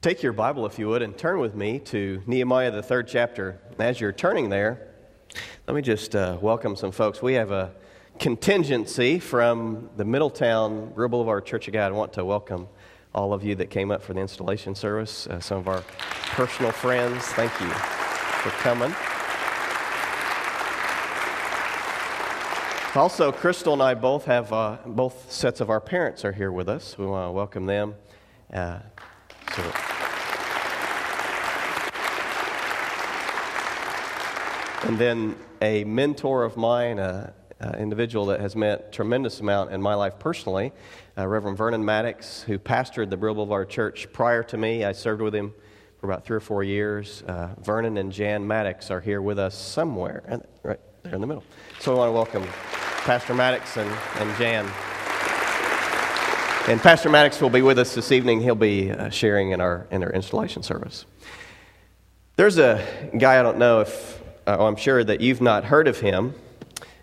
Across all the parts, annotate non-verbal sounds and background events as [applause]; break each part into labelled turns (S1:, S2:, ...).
S1: Take your Bible, if you would, and turn with me to Nehemiah, the third chapter. As you're turning there, let me just uh, welcome some folks. We have a contingency from the Middletown Breiel Boulevard Church of God. I want to welcome all of you that came up for the installation service, uh, some of our personal friends. Thank you for coming. Also, Crystal and I both have uh, both sets of our parents are here with us. We want to welcome them. Uh, and then a mentor of mine, an individual that has meant tremendous amount in my life personally, uh, Reverend Vernon Maddox, who pastored the Breiel Boulevard Church prior to me. I served with him for about three or four years. Uh, Vernon and Jan Maddox are here with us somewhere, right there in the middle. So I want to welcome Pastor Maddox and, and Jan. And Pastor Maddox will be with us this evening. He'll be uh, sharing in our, in our installation service. There's a guy, I don't know if, uh, I'm sure that you've not heard of him,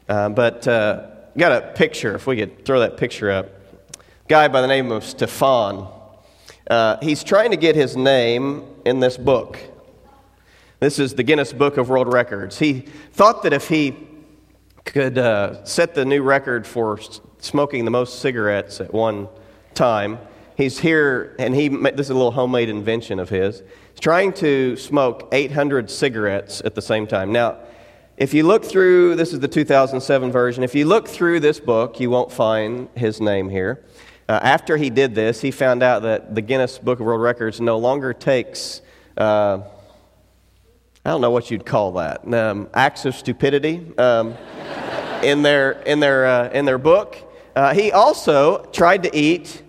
S1: uh, but uh, got a picture, if we could throw that picture up. Guy by the name of Stefan. Uh, he's trying to get his name in this book. This is the Guinness Book of World Records. He thought that if he could uh, set the new record for smoking the most cigarettes at one time. He's here, and he this is a little homemade invention of his. He's trying to smoke 800 cigarettes at the same time. Now, if you look through, this is the 2007 version. If you look through this book, you won't find his name here. Uh, after he did this, he found out that the Guinness Book of World Records no longer takes, uh, I don't know what you'd call that, um, acts of stupidity um, in their, in their, uh, in their book. Uh, he also tried to eat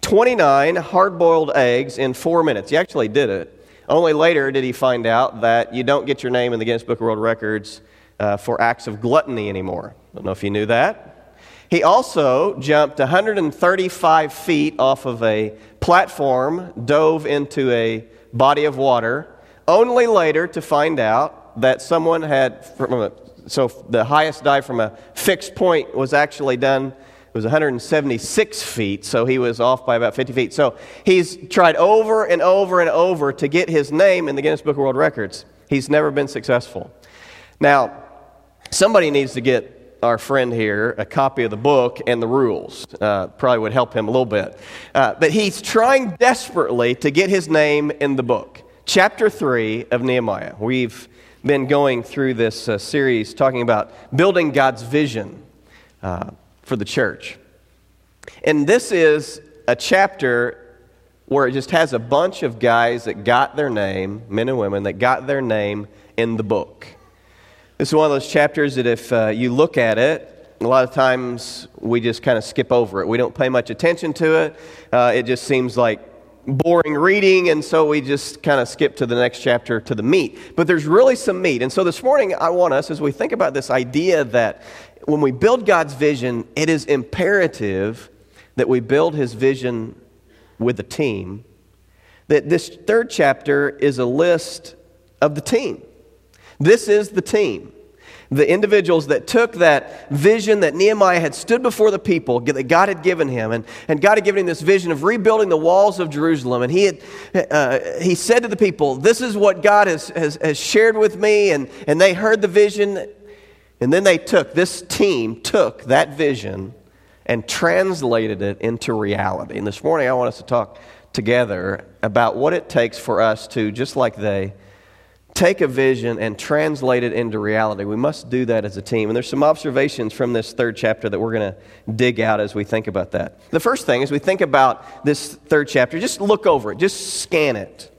S1: 29 hard boiled eggs in four minutes. He actually did it. Only later did he find out that you don't get your name in the Guinness Book of World Records uh, for acts of gluttony anymore. I don't know if you knew that. He also jumped 135 feet off of a platform, dove into a body of water, only later to find out that someone had, so the highest dive from a fixed point was actually done it was 176 feet, so he was off by about 50 feet. So he's tried over and over and over to get his name in the Guinness Book of World Records. He's never been successful. Now, somebody needs to get our friend here a copy of the book and the rules. Uh, probably would help him a little bit. Uh, but he's trying desperately to get his name in the book. Chapter 3 of Nehemiah. We've been going through this uh, series talking about building God's vision. For the church. And this is a chapter where it just has a bunch of guys that got their name, men and women, that got their name in the book. This is one of those chapters that if uh, you look at it, a lot of times we just kind of skip over it. We don't pay much attention to it. Uh, it just seems like boring reading, and so we just kind of skip to the next chapter to the meat. But there's really some meat. And so this morning, I want us, as we think about this idea that when we build God's vision, it is imperative that we build his vision with a team. That this third chapter is a list of the team. This is the team. The individuals that took that vision that Nehemiah had stood before the people that God had given him, and, and God had given him this vision of rebuilding the walls of Jerusalem. And he, had, uh, he said to the people, This is what God has, has, has shared with me. And, and they heard the vision and then they took, this team took that vision and translated it into reality. And this morning I want us to talk together about what it takes for us to, just like they, take a vision and translate it into reality. We must do that as a team. And there's some observations from this third chapter that we're going to dig out as we think about that. The first thing is we think about this third chapter, just look over it, just scan it.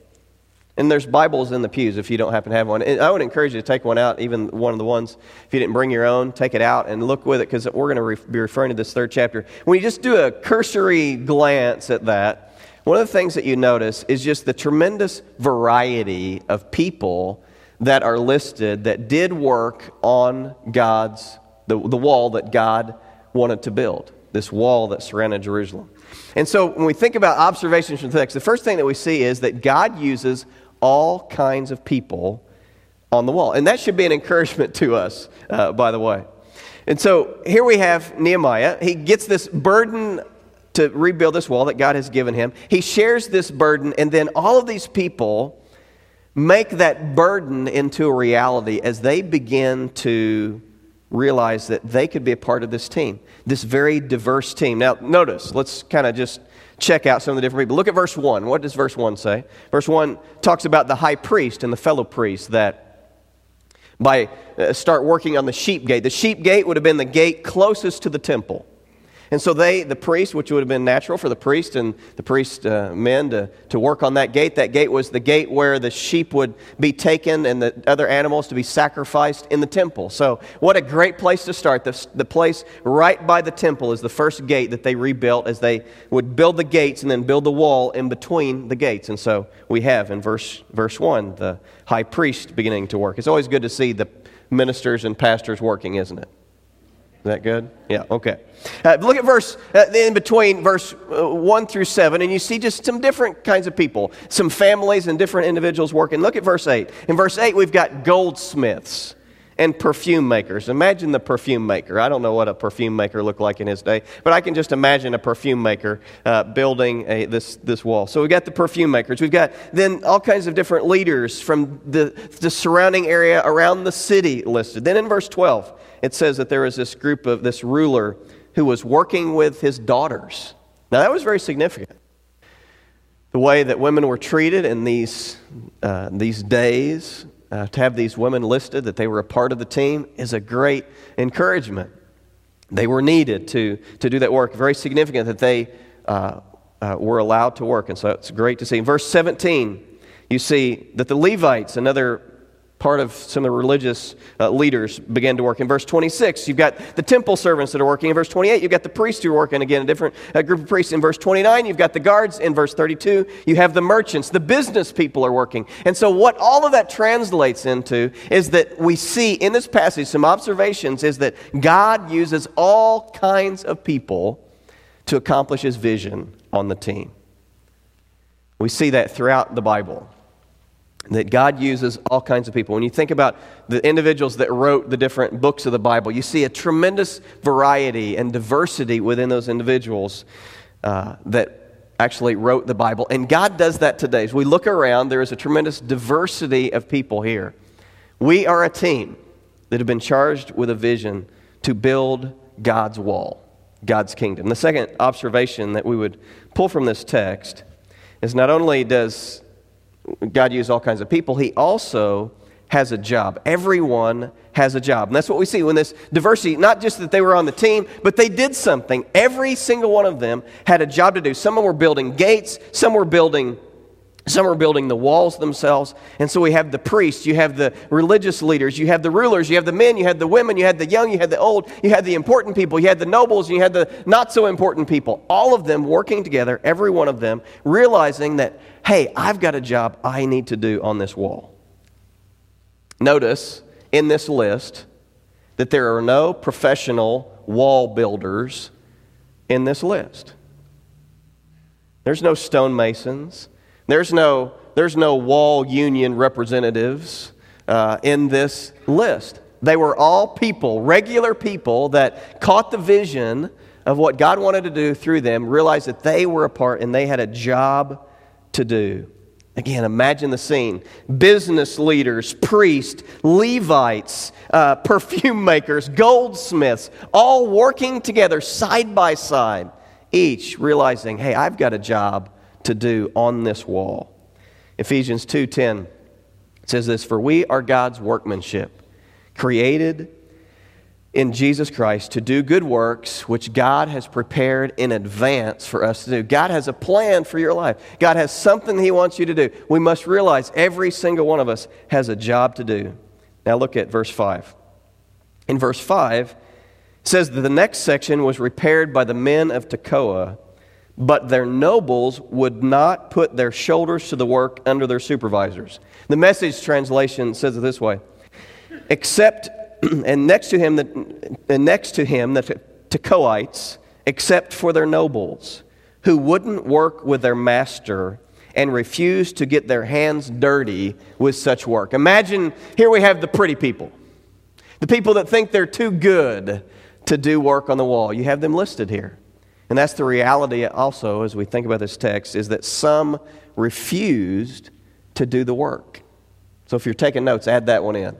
S1: And there's Bibles in the pews if you don't happen to have one. And I would encourage you to take one out, even one of the ones. If you didn't bring your own, take it out and look with it because we're going to re- be referring to this third chapter. When you just do a cursory glance at that, one of the things that you notice is just the tremendous variety of people that are listed that did work on God's, the, the wall that God wanted to build, this wall that surrounded Jerusalem. And so when we think about observations from the text, the first thing that we see is that God uses all kinds of people on the wall. And that should be an encouragement to us, uh, by the way. And so here we have Nehemiah. He gets this burden to rebuild this wall that God has given him. He shares this burden, and then all of these people make that burden into a reality as they begin to realize that they could be a part of this team, this very diverse team. Now, notice, let's kind of just check out some of the different people. Look at verse 1. What does verse 1 say? Verse 1 talks about the high priest and the fellow priest that by uh, start working on the sheep gate. The sheep gate would have been the gate closest to the temple. And so they, the priest, which would have been natural for the priest and the priest uh, men to, to work on that gate, that gate was the gate where the sheep would be taken and the other animals to be sacrificed in the temple. So, what a great place to start. The, the place right by the temple is the first gate that they rebuilt as they would build the gates and then build the wall in between the gates. And so we have in verse, verse 1 the high priest beginning to work. It's always good to see the ministers and pastors working, isn't it? Is that good? Yeah, okay. Uh, look at verse, uh, in between verse uh, 1 through 7, and you see just some different kinds of people, some families and different individuals working. Look at verse 8. In verse 8, we've got goldsmiths and perfume makers. Imagine the perfume maker. I don't know what a perfume maker looked like in his day, but I can just imagine a perfume maker uh, building a, this, this wall. So we've got the perfume makers. We've got then all kinds of different leaders from the, the surrounding area around the city listed. Then in verse 12, it says that there was this group of this ruler who was working with his daughters. Now, that was very significant. The way that women were treated in these, uh, these days, uh, to have these women listed, that they were a part of the team, is a great encouragement. They were needed to, to do that work. Very significant that they uh, uh were allowed to work. And so it's great to see. In verse 17, you see that the Levites, another part of some of the religious uh, leaders began to work. In verse 26, you've got the temple servants that are working. In verse 28, you've got the priests who are working. Again, a different uh, group of priests. In verse 29, you've got the guards. In verse 32, you have the merchants. The business people are working. And so, what all of that translates into is that we see in this passage some observations is that God uses all kinds of people to accomplish his vision on the team. We see that throughout the Bible that God uses all kinds of people. When you think about the individuals that wrote the different books of the Bible, you see a tremendous variety and diversity within those individuals uh, that actually wrote the Bible. And God does that today. As we look around, there is a tremendous diversity of people here. We are a team that have been charged with a vision to build God's wall, God's kingdom. The second observation that we would pull from this text is not only does God used all kinds of people, He also has a job. Everyone has a job. And that's what we see when this diversity, not just that they were on the team, but they did something. Every single one of them had a job to do. Some of them were building gates, some were building some were building the walls themselves. And so we have the priests, you have the religious leaders, you have the rulers, you have the men, you have the women, you had the young, you had the old, you had the important people, you had the nobles, and you had the not so important people. All of them working together, every one of them, realizing that, hey, I've got a job I need to do on this wall. Notice in this list that there are no professional wall builders in this list. There's no stonemasons. There's no, there's no wall union representatives uh, in this list. They were all people, regular people that caught the vision of what God wanted to do through them, realized that they were a part and they had a job to do. Again, imagine the scene. Business leaders, priests, Levites, uh, perfume makers, goldsmiths, all working together side by side, each realizing, hey, I've got a job to do on this wall. Ephesians 2:10 says this, "For we are God's workmanship, created in Jesus Christ to do good works which God has prepared in advance for us to do. God has a plan for your life. God has something He wants you to do. We must realize every single one of us has a job to do. Now look at verse 5. In verse 5, it says that the next section was repaired by the men of Tekoa but their nobles would not put their shoulders to the work under their supervisors. The message translation says it this way except [clears throat] and next to him the, and next to him the Tekoites except for their nobles who wouldn't work with their master and refused to get their hands dirty with such work. Imagine here we have the pretty people. The people that think they're too good to do work on the wall. You have them listed here. And that's the reality also as we think about this text is that some refused to do the work. So if you're taking notes, add that one in.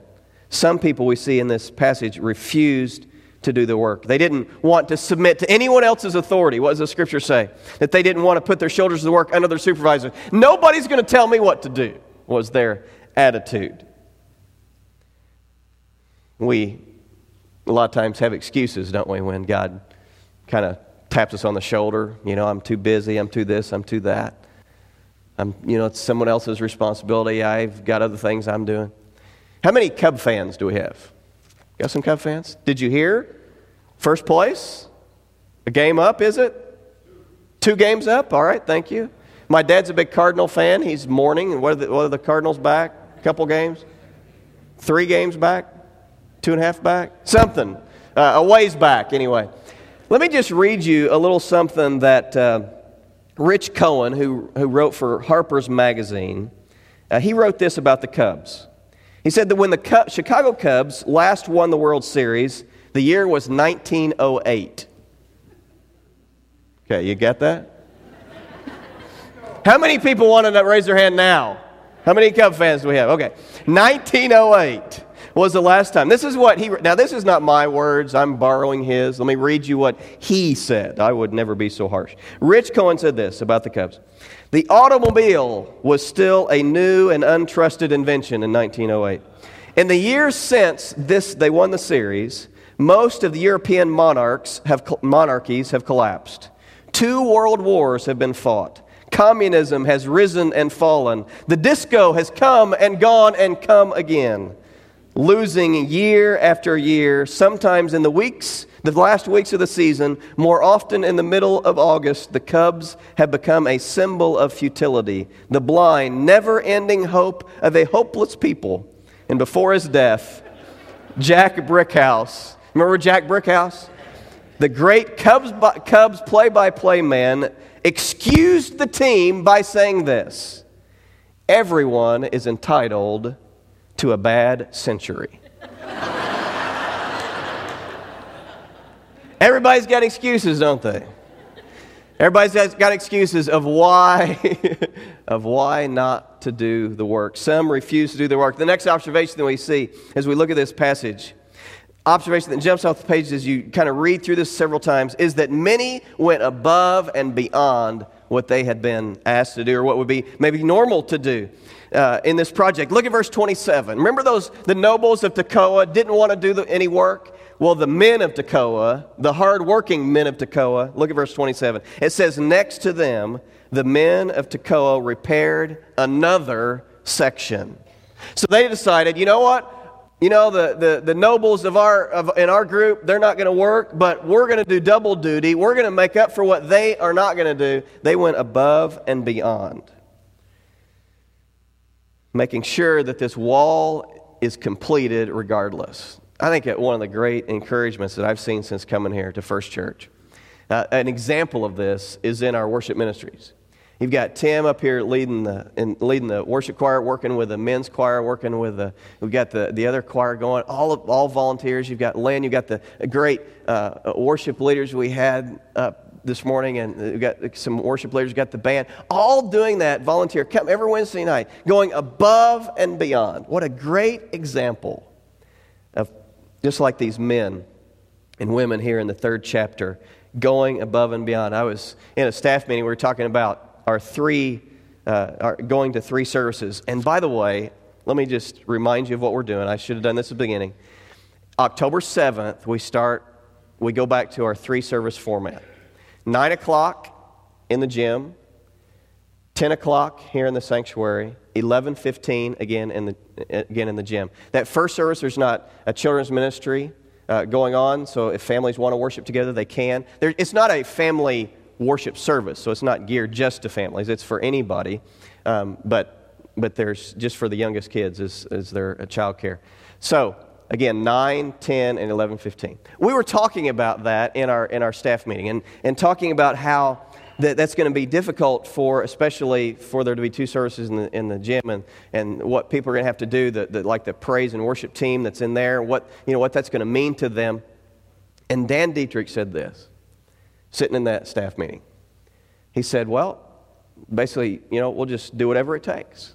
S1: Some people we see in this passage refused to do the work. They didn't want to submit to anyone else's authority. What does the scripture say? That they didn't want to put their shoulders to the work under their supervisor. Nobody's going to tell me what to do, was their attitude. We, a lot of times, have excuses, don't we, when God kind of taps us on the shoulder. You know, I'm too busy, I'm too this, I'm too that. I'm, you know, it's someone else's responsibility. I've got other things I'm doing. How many Cub fans do we have? Got some Cub fans? Did you hear? First place? A game up, is it? Two games up? All right, thank you. My dad's a big Cardinal fan. He's mourning. What are the, what are the Cardinals back? A couple games? Three games back? Two and a half back? Something. Uh, a ways back, anyway. Let me just read you a little something that uh, Rich Cohen, who, who wrote for Harper's Magazine, uh, he wrote this about the Cubs. He said that when the Chicago Cubs last won the World Series, the year was 1908. Okay, you get that? How many people want to raise their hand now? How many Cub fans do we have? Okay, 1908 was the last time. This is what he, now this is not my words, I'm borrowing his. Let me read you what he said. I would never be so harsh. Rich Cohen said this about the Cubs The automobile was still a new and untrusted invention in 1908. In the years since this, they won the series, most of the European monarchs have, monarchies have collapsed. Two world wars have been fought. Communism has risen and fallen. The disco has come and gone and come again losing year after year, sometimes in the weeks, the last weeks of the season, more often in the middle of August, the Cubs have become a symbol of futility, the blind, never ending hope of a hopeless people. And before his death, Jack Brickhouse, remember Jack Brickhouse? The great Cubs, Cubs play-by-play man excused the team by saying this Everyone is entitled to a bad century. Everybody's got excuses, don't they? Everybody's got excuses of why, [laughs] of why not to do the work. Some refuse to do the work. The next observation that we see as we look at this passage, observation that jumps off the page as you kind of read through this several times, is that many went above and beyond what they had been asked to do or what would be maybe normal to do uh, in this project. Look at verse 27. Remember those, the nobles of Tekoa didn't want to do the, any work? Well, the men of Tekoa, the hardworking men of Tekoa, look at verse 27. It says, Next to them, the men of Tekoa repaired another section. So they decided, you know what? You know, the, the, the nobles of our, of, in our group, they're not going to work, but we're going to do double duty. We're going to make up for what they are not going to do. They went above and beyond making sure that this wall is completed regardless. I think it one of the great encouragements that I've seen since coming here to First Church. Uh, an example of this is in our worship ministries. You've got Tim up here leading the, in, leading the worship choir, working with the men's choir, working with the, we've got the, the other choir going, all, of, all volunteers. You've got Lynn, you've got the great uh, worship leaders we had this morning, and we got some worship leaders, got the band, all doing that volunteer, come every Wednesday night, going above and beyond. What a great example of just like these men and women here in the third chapter, going above and beyond. I was in a staff meeting, we were talking about our three, uh, our, going to three services. And by the way, let me just remind you of what we're doing. I should have done this at the beginning. October 7th, we start, we go back to our three service format. 9 o'clock in the gym, 10 o'clock here in the sanctuary, 11:15 again in the again in the gym. That first service, there's not a children's ministry uh, going on, so if families want to worship together, they can. There, it's not a family worship service, so it's not geared just to families. It's for anybody, um, but but there's just for the youngest kids is is there a child care. So Again, 9, 10, and 11, 15. We were talking about that in our, in our staff meeting and, and talking about how that, that's going to be difficult for, especially for there to be two services in the, in the gym and, and what people are going to have to do, the, the, like the praise and worship team that's in there, what, you know, what that's going to mean to them. And Dan Dietrich said this sitting in that staff meeting. He said, Well, basically, you know, we'll just do whatever it takes.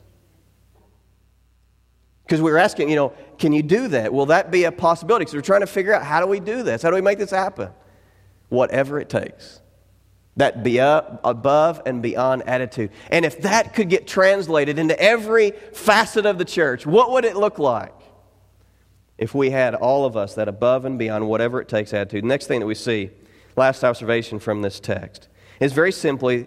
S1: Because we were asking, you know, can you do that? Will that be a possibility? Because we're trying to figure out how do we do this? How do we make this happen? Whatever it takes. That be above and beyond attitude. And if that could get translated into every facet of the church, what would it look like? If we had all of us that above and beyond whatever it takes attitude. Next thing that we see, last observation from this text, is very simply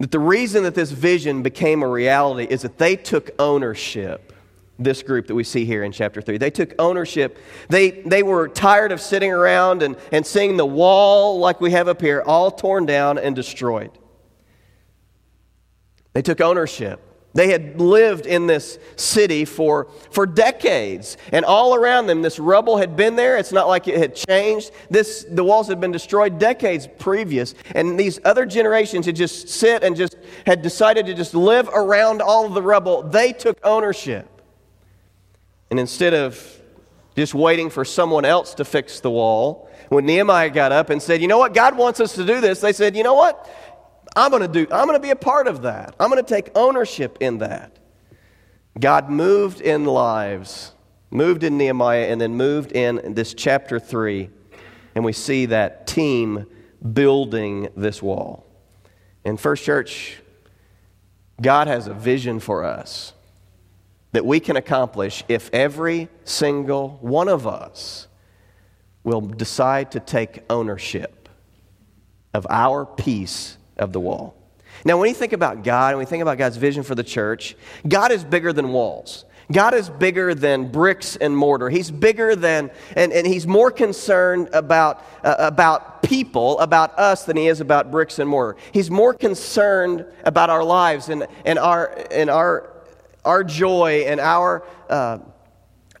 S1: that the reason that this vision became a reality is that they took ownership this group that we see here in chapter 3. They took ownership. They, they were tired of sitting around and, and seeing the wall like we have up here all torn down and destroyed. They took ownership. They had lived in this city for, for decades, and all around them, this rubble had been there. It's not like it had changed. This, the walls had been destroyed decades previous, and these other generations had just sit and just had decided to just live around all of the rubble. They took ownership. And instead of just waiting for someone else to fix the wall, when Nehemiah got up and said, You know what? God wants us to do this, they said, You know what? I'm going to do I'm going to be a part of that. I'm going to take ownership in that. God moved in lives, moved in Nehemiah and then moved in this chapter 3 and we see that team building this wall. In First Church God has a vision for us that we can accomplish if every single one of us will decide to take ownership of our piece of the wall. Now, when you think about God and we think about God's vision for the church, God is bigger than walls. God is bigger than bricks and mortar. He's bigger than, and, and He's more concerned about, uh, about people, about us, than He is about bricks and mortar. He's more concerned about our lives and, and, our, and our our joy and our, uh,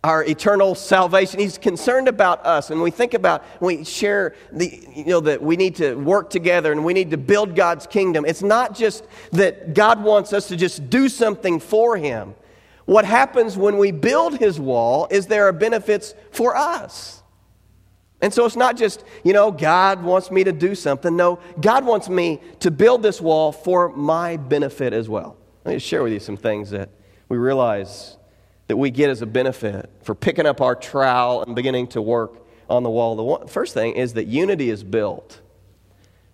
S1: our eternal salvation. He's concerned about us. And we think about, we share the, you know, that we need to work together and we need to build God's kingdom. It's not just that God wants us to just do something for Him. What happens when we build His wall is there are benefits for us. And so it's not just, you know, God wants me to do something. No, God wants me to build this wall for my benefit as well. Let me share with you some things that we realize that we get as a benefit for picking up our trowel and beginning to work on the wall. The one, first thing is that unity is built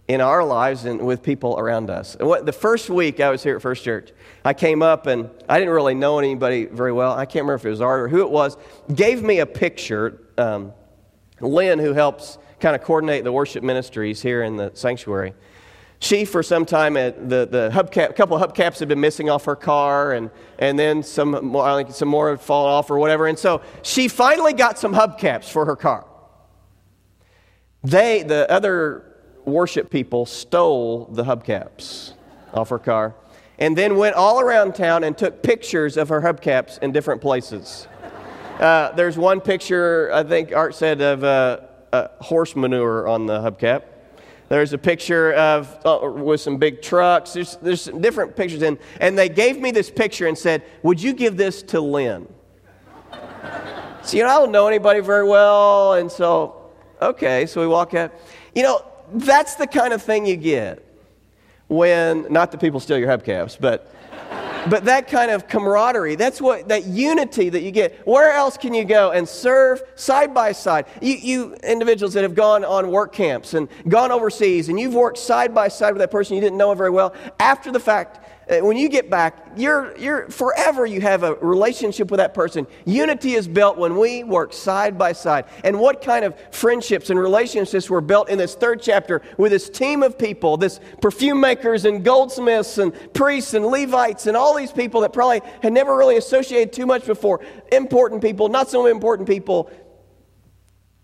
S1: in our lives and with people around us. What, the first week I was here at First Church, I came up and I didn't really know anybody very well. I can't remember if it was Art or who it was. Gave me a picture. Um, Lynn, who helps kind of coordinate the worship ministries here in the sanctuary, she, for some time, the, the hubcap, couple of hubcaps had been missing off her car, and, and then some more, I think some more had fallen off or whatever. And so she finally got some hubcaps for her car. They, the other worship people, stole the hubcaps off her car and then went all around town and took pictures of her hubcaps in different places. Uh, there's one picture, I think Art said, of uh, uh, horse manure on the hubcap. There's a picture of uh, with some big trucks. There's, there's different pictures in, and they gave me this picture and said, "Would you give this to Lynn?" [laughs] so you know, I don't know anybody very well, and so okay, so we walk out. You know, that's the kind of thing you get when not that people steal your hubcaps, but but that kind of camaraderie, that's what, that unity that you get. Where else can you go and serve side by side? You, you individuals that have gone on work camps and gone overseas and you've worked side by side with that person you didn't know very well, after the fact, Uh, when you get back, you're, you're forever you have a relationship with that person. Unity is built when we work side by side. And what kind of friendships and relationships were built in this third chapter with this team of people, this perfume makers and goldsmiths and priests and Levites and all these people that probably had never really associated too much before. Important people, not so important people,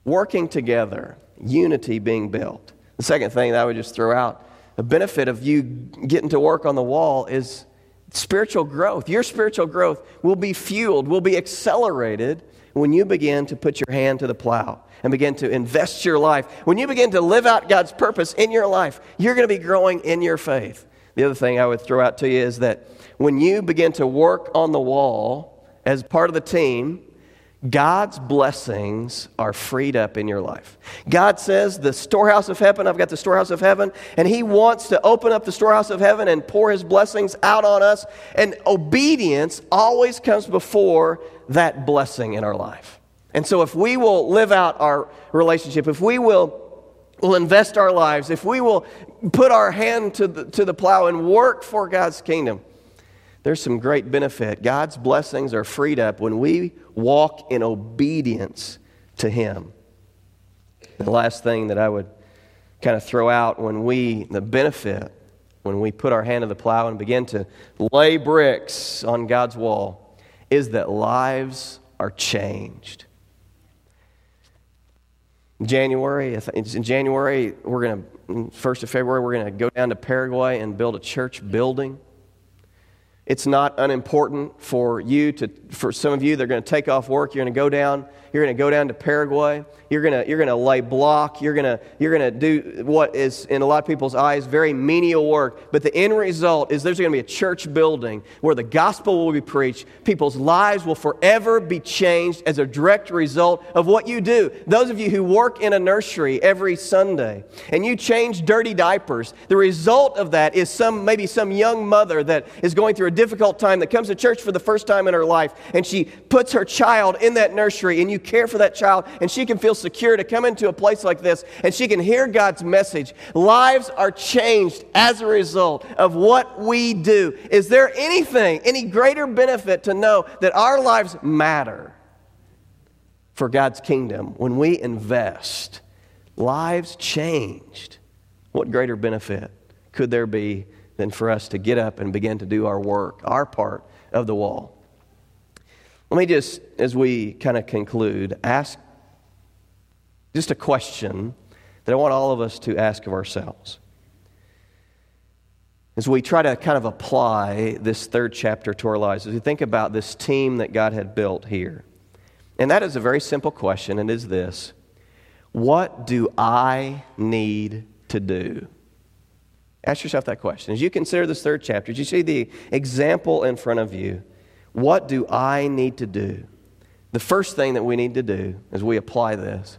S1: working together, unity being built. The second thing that I would just throw out the benefit of you getting to work on the wall is spiritual growth. Your spiritual growth will be fueled, will be accelerated when you begin to put your hand to the plow and begin to invest your life. When you begin to live out God's purpose in your life, you're going to be growing in your faith. The other thing I would throw out to you is that when you begin to work on the wall as part of the team, God's blessings are freed up in your life. God says, The storehouse of heaven, I've got the storehouse of heaven, and He wants to open up the storehouse of heaven and pour His blessings out on us. And obedience always comes before that blessing in our life. And so, if we will live out our relationship, if we will will invest our lives, if we will put our hand to the, to the plow and work for God's kingdom, there's some great benefit. God's blessings are freed up when we walk in obedience to Him. The last thing that I would kind of throw out when we, the benefit, when we put our hand to the plow and begin to lay bricks on God's wall, is that lives are changed. January, in January, we're going to, 1st of February, we're going to go down to Paraguay and build a church building. It's not unimportant for you to, for some of you, they're going to take off work. You're going to go down you're going to go down to Paraguay. You're going to, you're going to lay block. You're going to, you're going to do what is, in a lot of people's eyes, very menial work. But the end result is there's going to be a church building where the gospel will be preached. People's lives will forever be changed as a direct result of what you do. Those of you who work in a nursery every Sunday and you change dirty diapers, the result of that is some, maybe some young mother that is going through a difficult time that comes to church for the first time in her life and she puts her child in that nursery and you care for that child and she can feel secure to come into a place like this and she can hear God's message. Lives are changed as a result of what we do. Is there anything, any greater benefit to know that our lives matter for God's kingdom when we invest? Lives changed. What greater benefit could there be than for us to get up and begin to do our work, our part of the wall? Let me just, as we kind of conclude, ask just a question that I want all of us to ask of ourselves. As we try to kind of apply this third chapter to our lives, as we think about this team that God had built here. And that is a very simple question, and is this What do I need to do? Ask yourself that question. As you consider this third chapter, as you see the example in front of you, what do I need to do? The first thing that we need to do as we apply this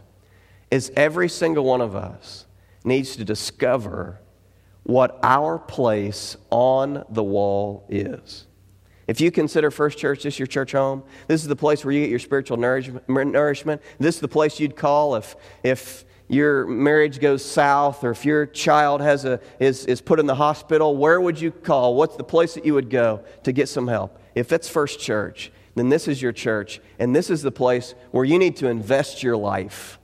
S1: is every single one of us needs to discover what our place on the wall is. If you consider First Church this your church home, this is the place where you get your spiritual nourishment. This is the place you'd call if, if your marriage goes south or if your child has a, is, is put in the hospital. Where would you call? What's the place that you would go to get some help? if it's First Church, then this is your church, and this is the place where you need to invest your life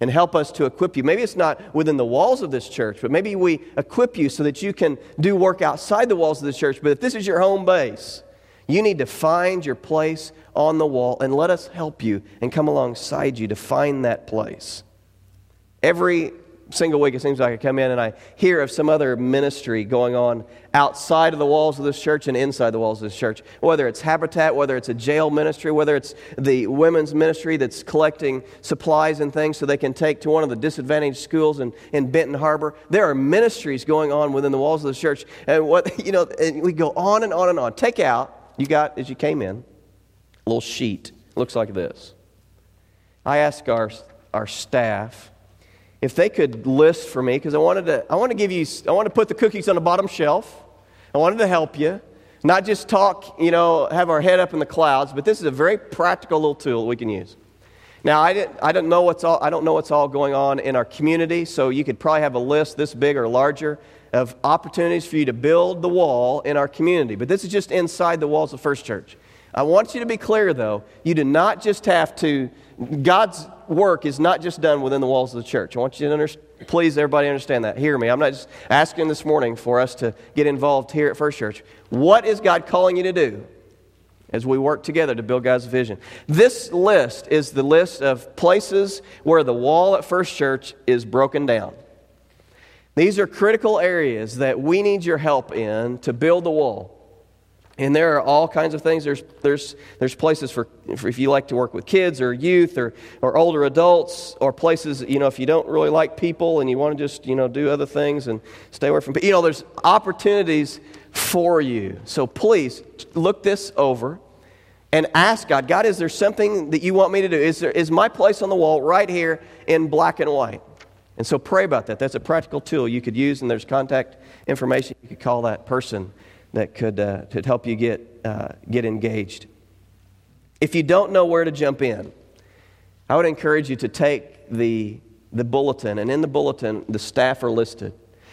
S1: and help us to equip you. Maybe it's not within the walls of this church, but maybe we equip you so that you can do work outside the walls of the church. But if this is your home base, you need to find your place on the wall and let us help you and come alongside you to find that place. Every single week, it seems like I come in and I hear of some other ministry going on outside of the walls of this church and inside the walls of this church. Whether it's Habitat, whether it's a jail ministry, whether it's the women's ministry that's collecting supplies and things so they can take to one of the disadvantaged schools in, in Benton Harbor. There are ministries going on within the walls of the church. And what, [laughs] you know, and we go on and on and on. Take out, you got, as you came in, a little sheet. Looks like this. I ask our, our staff, if they could list for me, because I wanted to, I want to give you, I want to put the cookies on the bottom shelf. I wanted to help you, not just talk, you know, have our head up in the clouds, but this is a very practical little tool we can use. Now, I, didn't, I, don't know what's all, I don't know what's all going on in our community, so you could probably have a list this big or larger of opportunities for you to build the wall in our community. But this is just inside the walls of First Church. I want you to be clear, though, you do not just have to, God's work is not just done within the walls of the church. I want you to understand, please, everybody understand that. Hear me. I'm not just asking this morning for us to get involved here at First Church. What is God calling you to do as we work together to build God's vision? This list is the list of places where the wall at First Church is broken down. These are critical areas that we need your help in to build the wall. And there are all kinds of things. There's, there's, there's places for, for, if you like to work with kids or youth or, or older adults, or places, you know, if you don't really like people and you want to just, you know, do other things and stay away from people. You know, there's opportunities for you. So please look this over and ask God, God, is there something that you want me to do? Is, there, is my place on the wall right here in black and white? And so pray about that. That's a practical tool you could use, and there's contact information. You could call that person that could, uh, help you get, uh, get engaged. If you don't know where to jump in, I would encourage you to take the, the bulletin, and in the bulletin, the staff are listed.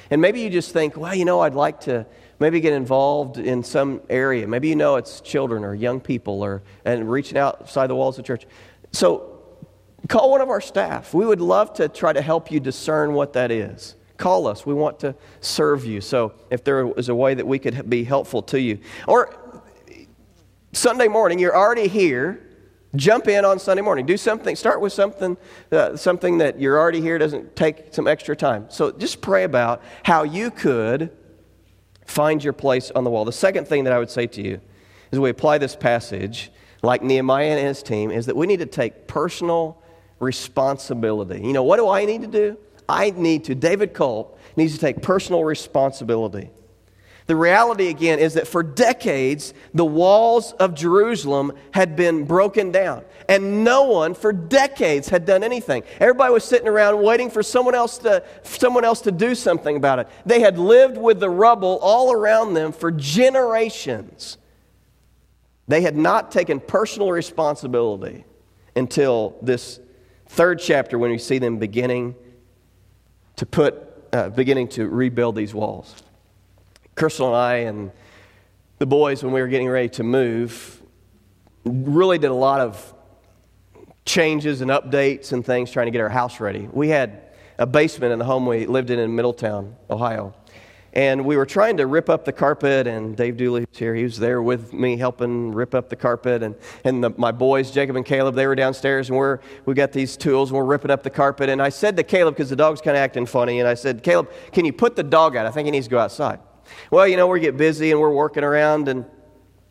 S1: And maybe you just think, well, you know, I'd like to maybe get involved in some area. Maybe you know it's children or young people or and reaching outside the walls of church. So call one of our staff. We would love to try to help you discern what that is. Call us. We want to serve you. So if there is a way that we could be helpful to you. Or Sunday morning, you're already here. Jump in on Sunday morning. Do something. Start with something, uh, something that you're already here doesn't take some extra time. So just pray about how you could find your place on the wall. The second thing that I would say to you as we apply this passage, like Nehemiah and his team, is that we need to take personal responsibility. You know, what do I need to do? I need to, David Culp needs to take personal responsibility. The reality, again, is that for decades, the walls of Jerusalem had been broken down, and no one for decades had done anything. Everybody was sitting around waiting for someone else to, someone else to do something about it. They had lived with the rubble all around them for generations. They had not taken personal responsibility until this third chapter when we see them beginning to put, uh, beginning to rebuild these walls. Crystal and I and the boys, when we were getting ready to move, really did a lot of changes and updates and things trying to get our house ready. We had a basement in the home we lived in in Middletown, Ohio. And we were trying to rip up the carpet, and Dave Dooley was here. He was there with me helping rip up the carpet. And, and the, my boys, Jacob and Caleb, they were downstairs, and we're, we got these tools, and we're ripping up the carpet. And I said to Caleb, because the dog's kind of acting funny, and I said, Caleb, can you put the dog out? I think he needs to go outside. Well, you know, we get busy and we're working around, and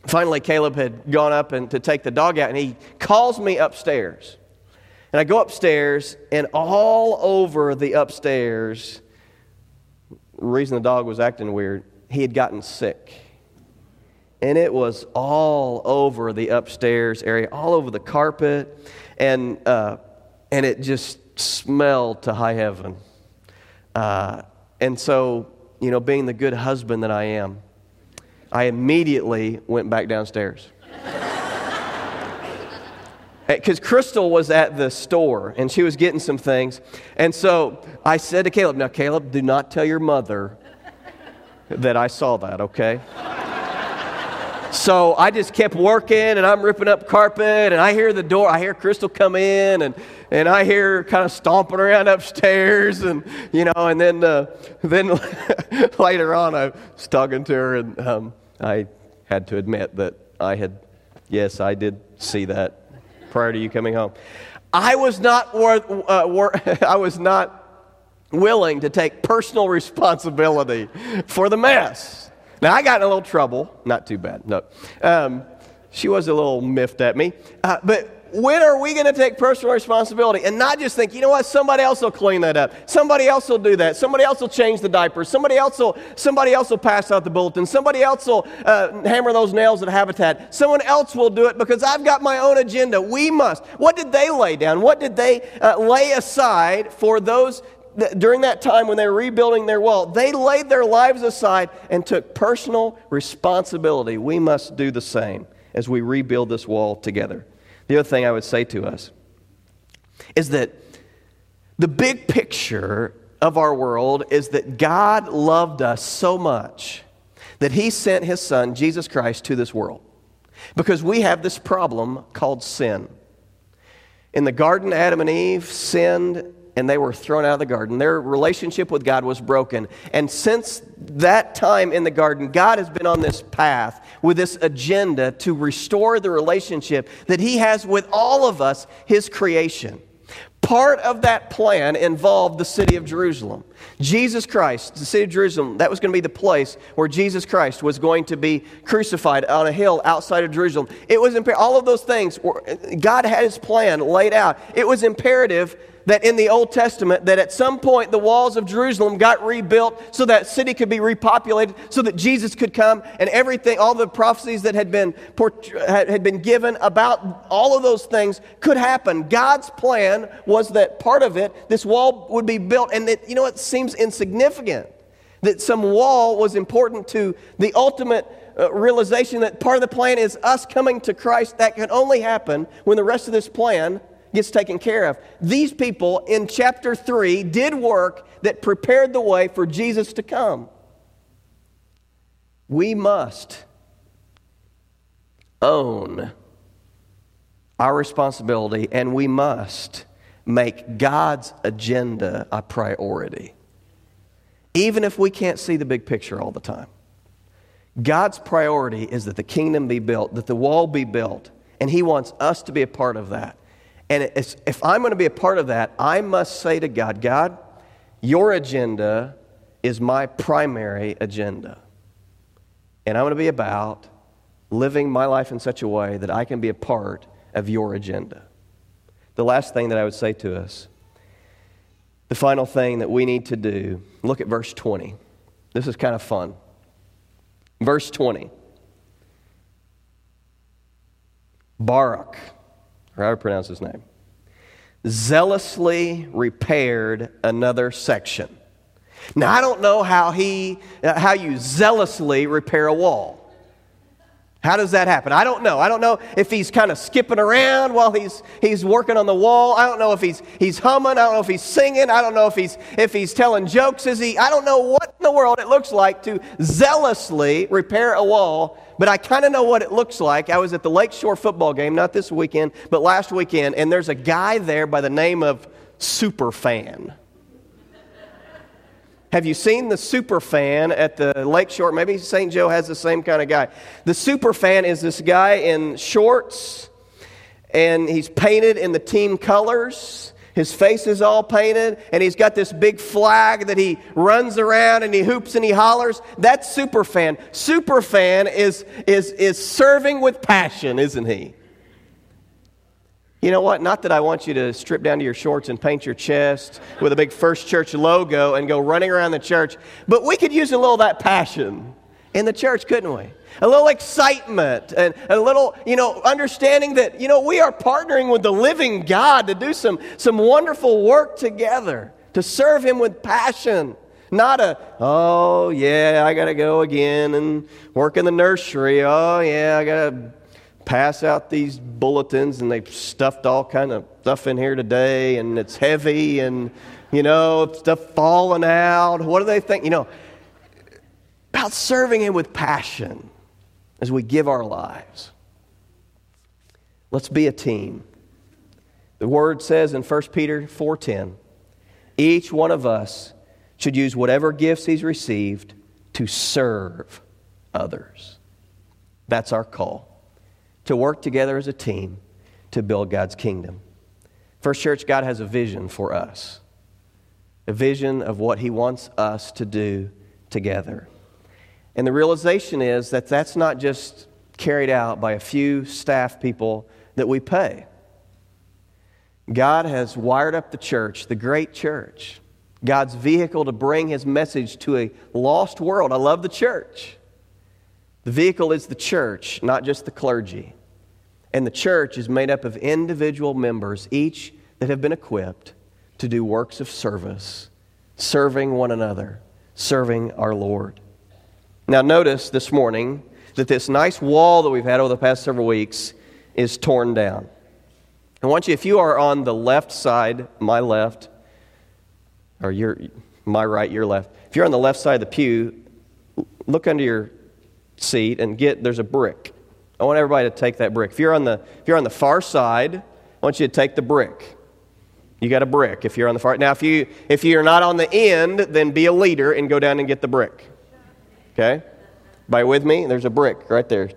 S1: finally Caleb had gone up and to take the dog out, and he calls me upstairs. And I go upstairs, and all over the upstairs, reason the dog was acting weird, he had gotten sick. And it was all over the upstairs area, all over the carpet, and, uh, and it just smelled to high heaven. Uh, and so you know, being the good husband that I am, I immediately went back downstairs. Because Crystal was at the store and she was getting some things. And so I said to Caleb, Now, Caleb, do not tell your mother that I saw that, okay? so I just kept working and I'm ripping up carpet and I hear the door, I hear Crystal come in and, and I hear her kind of stomping around upstairs and, you know, and then, uh, then [laughs] later on I was talking to her and um, I had to admit that I had, yes, I did see that prior to you coming home. I was not worth, uh, wor- [laughs] I was not willing to take personal responsibility for the mess. Now, I got in a little trouble. Not too bad, no. Um, she was a little miffed at me. Uh, but when are we going to take personal responsibility and not just think, you know what, somebody else will clean that up. Somebody else will do that. Somebody else will change the diapers. Somebody else will, somebody else will pass out the bulletin. Somebody else will uh, hammer those nails at Habitat. Someone else will do it because I've got my own agenda. We must. What did they lay down? What did they uh, lay aside for those during that time when they were rebuilding their wall, they laid their lives aside and took personal responsibility. We must do the same as we rebuild this wall together. The other thing I would say to us is that the big picture of our world is that God loved us so much that He sent His Son, Jesus Christ, to this world. Because we have this problem called sin. In the garden, Adam and Eve sinned and they were thrown out of the garden. Their relationship with God was broken. And since that time in the garden, God has been on this path with this agenda to restore the relationship that He has with all of us, His creation. Part of that plan involved the city of Jerusalem. Jesus Christ, the city of Jerusalem, that was going to be the place where Jesus Christ was going to be crucified on a hill outside of Jerusalem. It was all of those things, God had his plan laid out. It was imperative that in the Old Testament that at some point the walls of Jerusalem got rebuilt so that city could be repopulated, so that Jesus could come, and everything, all the prophecies that had been had been given about all of those things could happen. God's plan was that part of it, this wall would be built, and that you know it seems insignificant that some wall was important to the ultimate uh, realization that part of the plan is us coming to Christ. That can only happen when the rest of this plan gets taken care of. These people in chapter 3 did work that prepared the way for Jesus to come. We must own our responsibility and we must make God's agenda a priority, even if we can't see the big picture all the time. God's priority is that the kingdom be built, that the wall be built, and He wants us to be a part of that. And if I'm going to be a part of that, I must say to God, God, your agenda is my primary agenda. And I'm going to be about living my life in such a way that I can be a part of your agenda. The last thing that I would say to us, the final thing that we need to do, look at verse 20. This is kind of fun. Verse 20. Baruch, or how to pronounce his name, zealously repaired another section. Now, I don't know how, he, how you zealously repair a wall. How does that happen? I don't know. I don't know if he's kind of skipping around while he's, he's working on the wall. I don't know if he's, he's humming. I don't know if he's singing. I don't know if he's, if he's telling jokes. Is he? I don't know what in the world it looks like to zealously repair a wall, but I kind of know what it looks like. I was at the Lakeshore football game, not this weekend, but last weekend, and there's a guy there by the name of Superfan. Have you seen the super fan at the lakeshore? Maybe St. Joe has the same kind of guy. The super fan is this guy in shorts, and he's painted in the team colors. His face is all painted, and he's got this big flag that he runs around and he hoops and he hollers. That's super fan. Super fan is, is, is serving with passion, isn't he? You know what? Not that I want you to strip down to your shorts and paint your chest with a big First Church logo and go running around the church, but we could use a little of that passion in the church, couldn't we? A little excitement and a little, you know, understanding that, you know, we are partnering with the living God to do some, some wonderful work together, to serve Him with passion. Not a, oh, yeah, I got to go again and work in the nursery. Oh, yeah, I got to pass out these bulletins and they've stuffed all kind of stuff in here today and it's heavy and you know stuff falling out. What do they think? You know about serving him with passion as we give our lives. Let's be a team. The word says in 1 peter 4.10 each one of us should use whatever gifts he's received to serve others. That's our call to work together as a team to build God's kingdom. First Church, God has a vision for us, a vision of what He wants us to do together. And the realization is that that's not just carried out by a few staff people that we pay. God has wired up the church, the great church, God's vehicle to bring His message to a lost world. I love the church. The vehicle is the church, not just the clergy. And the church is made up of individual members, each that have been equipped to do works of service, serving one another, serving our Lord. Now, notice this morning that this nice wall that we've had over the past several weeks is torn down. I want you, if you are on the left side, my left, or your, my right, your left, if you're on the left side of the pew, look under your seat and get, there's a brick. I want everybody to take that brick. If you're on the, if you're on the far side, I want you to take the brick. You got a brick if you're on the far. Now, if you if you're not on the end, then be a leader and go down and get the brick. Okay, by with me? There's a brick right there.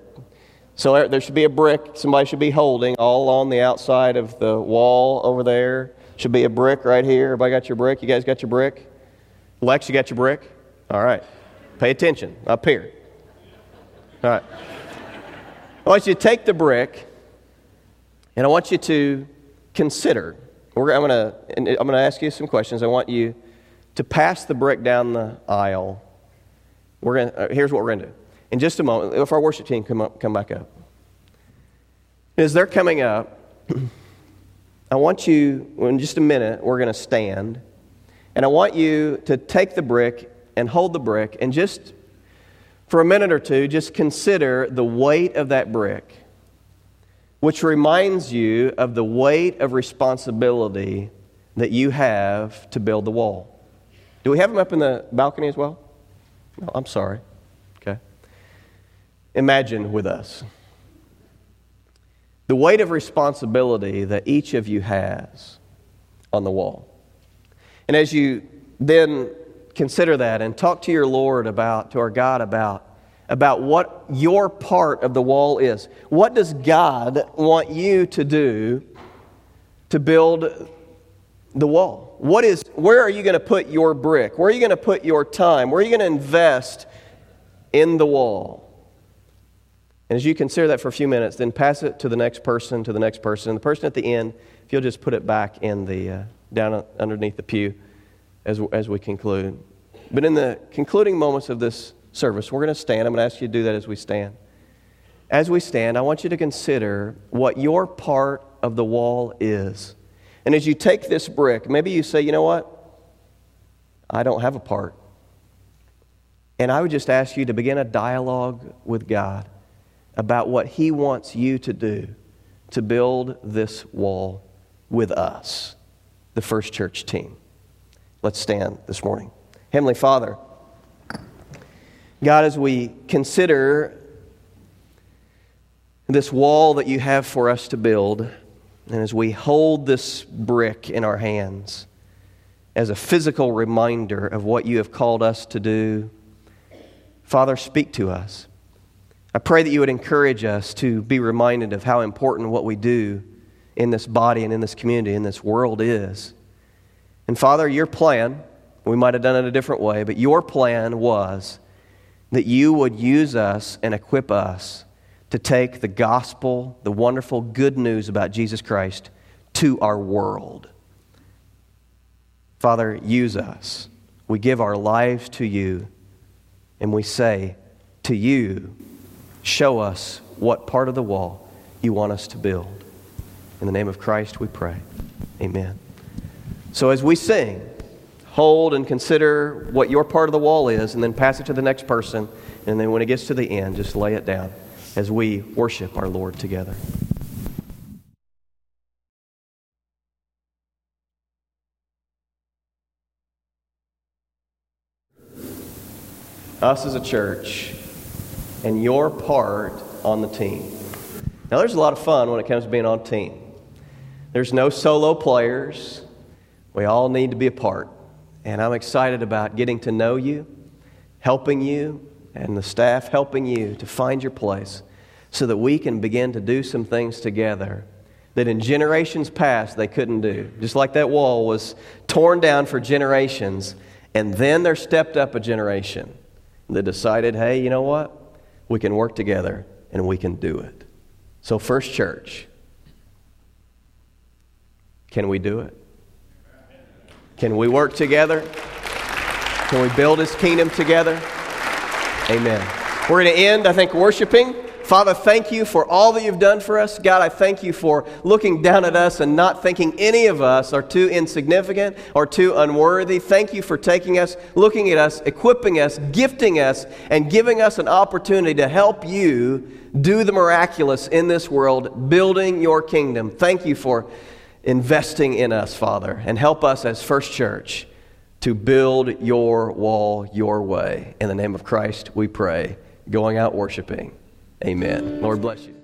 S1: So there should be a brick. Somebody should be holding all on the outside of the wall over there. Should be a brick right here. Everybody got your brick? You guys got your brick? Lex, you got your brick? All right. Pay attention up here. All right. I want you to take the brick and I want you to consider we're, I'm going to I'm to ask you some questions. I want you to pass the brick down the aisle. We're going uh, here's what we're going to do. In just a moment, if our worship team come, up, come back up. As they're coming up, [clears throat] I want you, in just a minute, we're going to stand. And I want you to take the brick and hold the brick and just, for a minute or two, just consider the weight of that brick, which reminds you of the weight of responsibility that you have to build the wall. Do we have them up in the balcony as well? No, I'm sorry. Okay. Imagine with us the weight of responsibility that each of you has on the wall. And as you then consider that and talk to your Lord about, to our God about, about what your part of the wall is. What does God want you to do to build the wall? What is, where are you going to put your brick? Where are you going to put your time? Where are you going to invest in the wall? And as you consider that for a few minutes, then pass it to the next person, to the next person. And the person at the end, if you'll just put it back in the, uh, down underneath the pew as, as we conclude. But in the concluding moments of this service, we're going to stand. I'm going to ask you to do that as we stand. As we stand, I want you to consider what your part of the wall is. And as you take this brick, maybe you say, you know what? I don't have a part. And I would just ask you to begin a dialogue with God about what He wants you to do to build this wall with us, the First Church team. Let's stand this morning. Heavenly Father, God, as we consider this wall that you have for us to build, and as we hold this brick in our hands as a physical reminder of what you have called us to do, Father, speak to us. I pray that you would encourage us to be reminded of how important what we do in this body and in this community, in this world is. And Father, your plan, we might have done it a different way, but your plan was that you would use us and equip us to take the gospel, the wonderful good news about Jesus Christ, to our world. Father, use us. We give our lives to you, and we say, To you Show us what part of the wall you want us to build. In the name of Christ, we pray. Amen. So as we sing, hold and consider what your part of the wall is, and then pass it to the next person. And then when it gets to the end, just lay it down as we worship our Lord together. Us as a church and your part on the team. Now, there's a lot of fun when it comes to being on a team. There's no solo players. We all need to be a part. And I'm excited about getting to know you, helping you, and the staff helping you to find your place so that we can begin to do some things together that in generations past they couldn't do. Just like that wall was torn down for generations, and then there stepped up a generation that decided, hey, you know what? we can work together and we can do it. So, First Church, can we do it? Can we work together? Can we build His kingdom together? Amen. We're going to end, I think, worshiping. Father, thank you for all that you've done for us. God, I thank you for looking down at us and not thinking any of us are too insignificant or too unworthy. Thank you for taking us, looking at us, equipping us, gifting us, and giving us an opportunity to help you do the miraculous in this world, building your kingdom. Thank you for investing in us, Father, and help us as First Church to build your wall your way. In the name of Christ, we pray, going out worshiping. Amen. Lord bless you.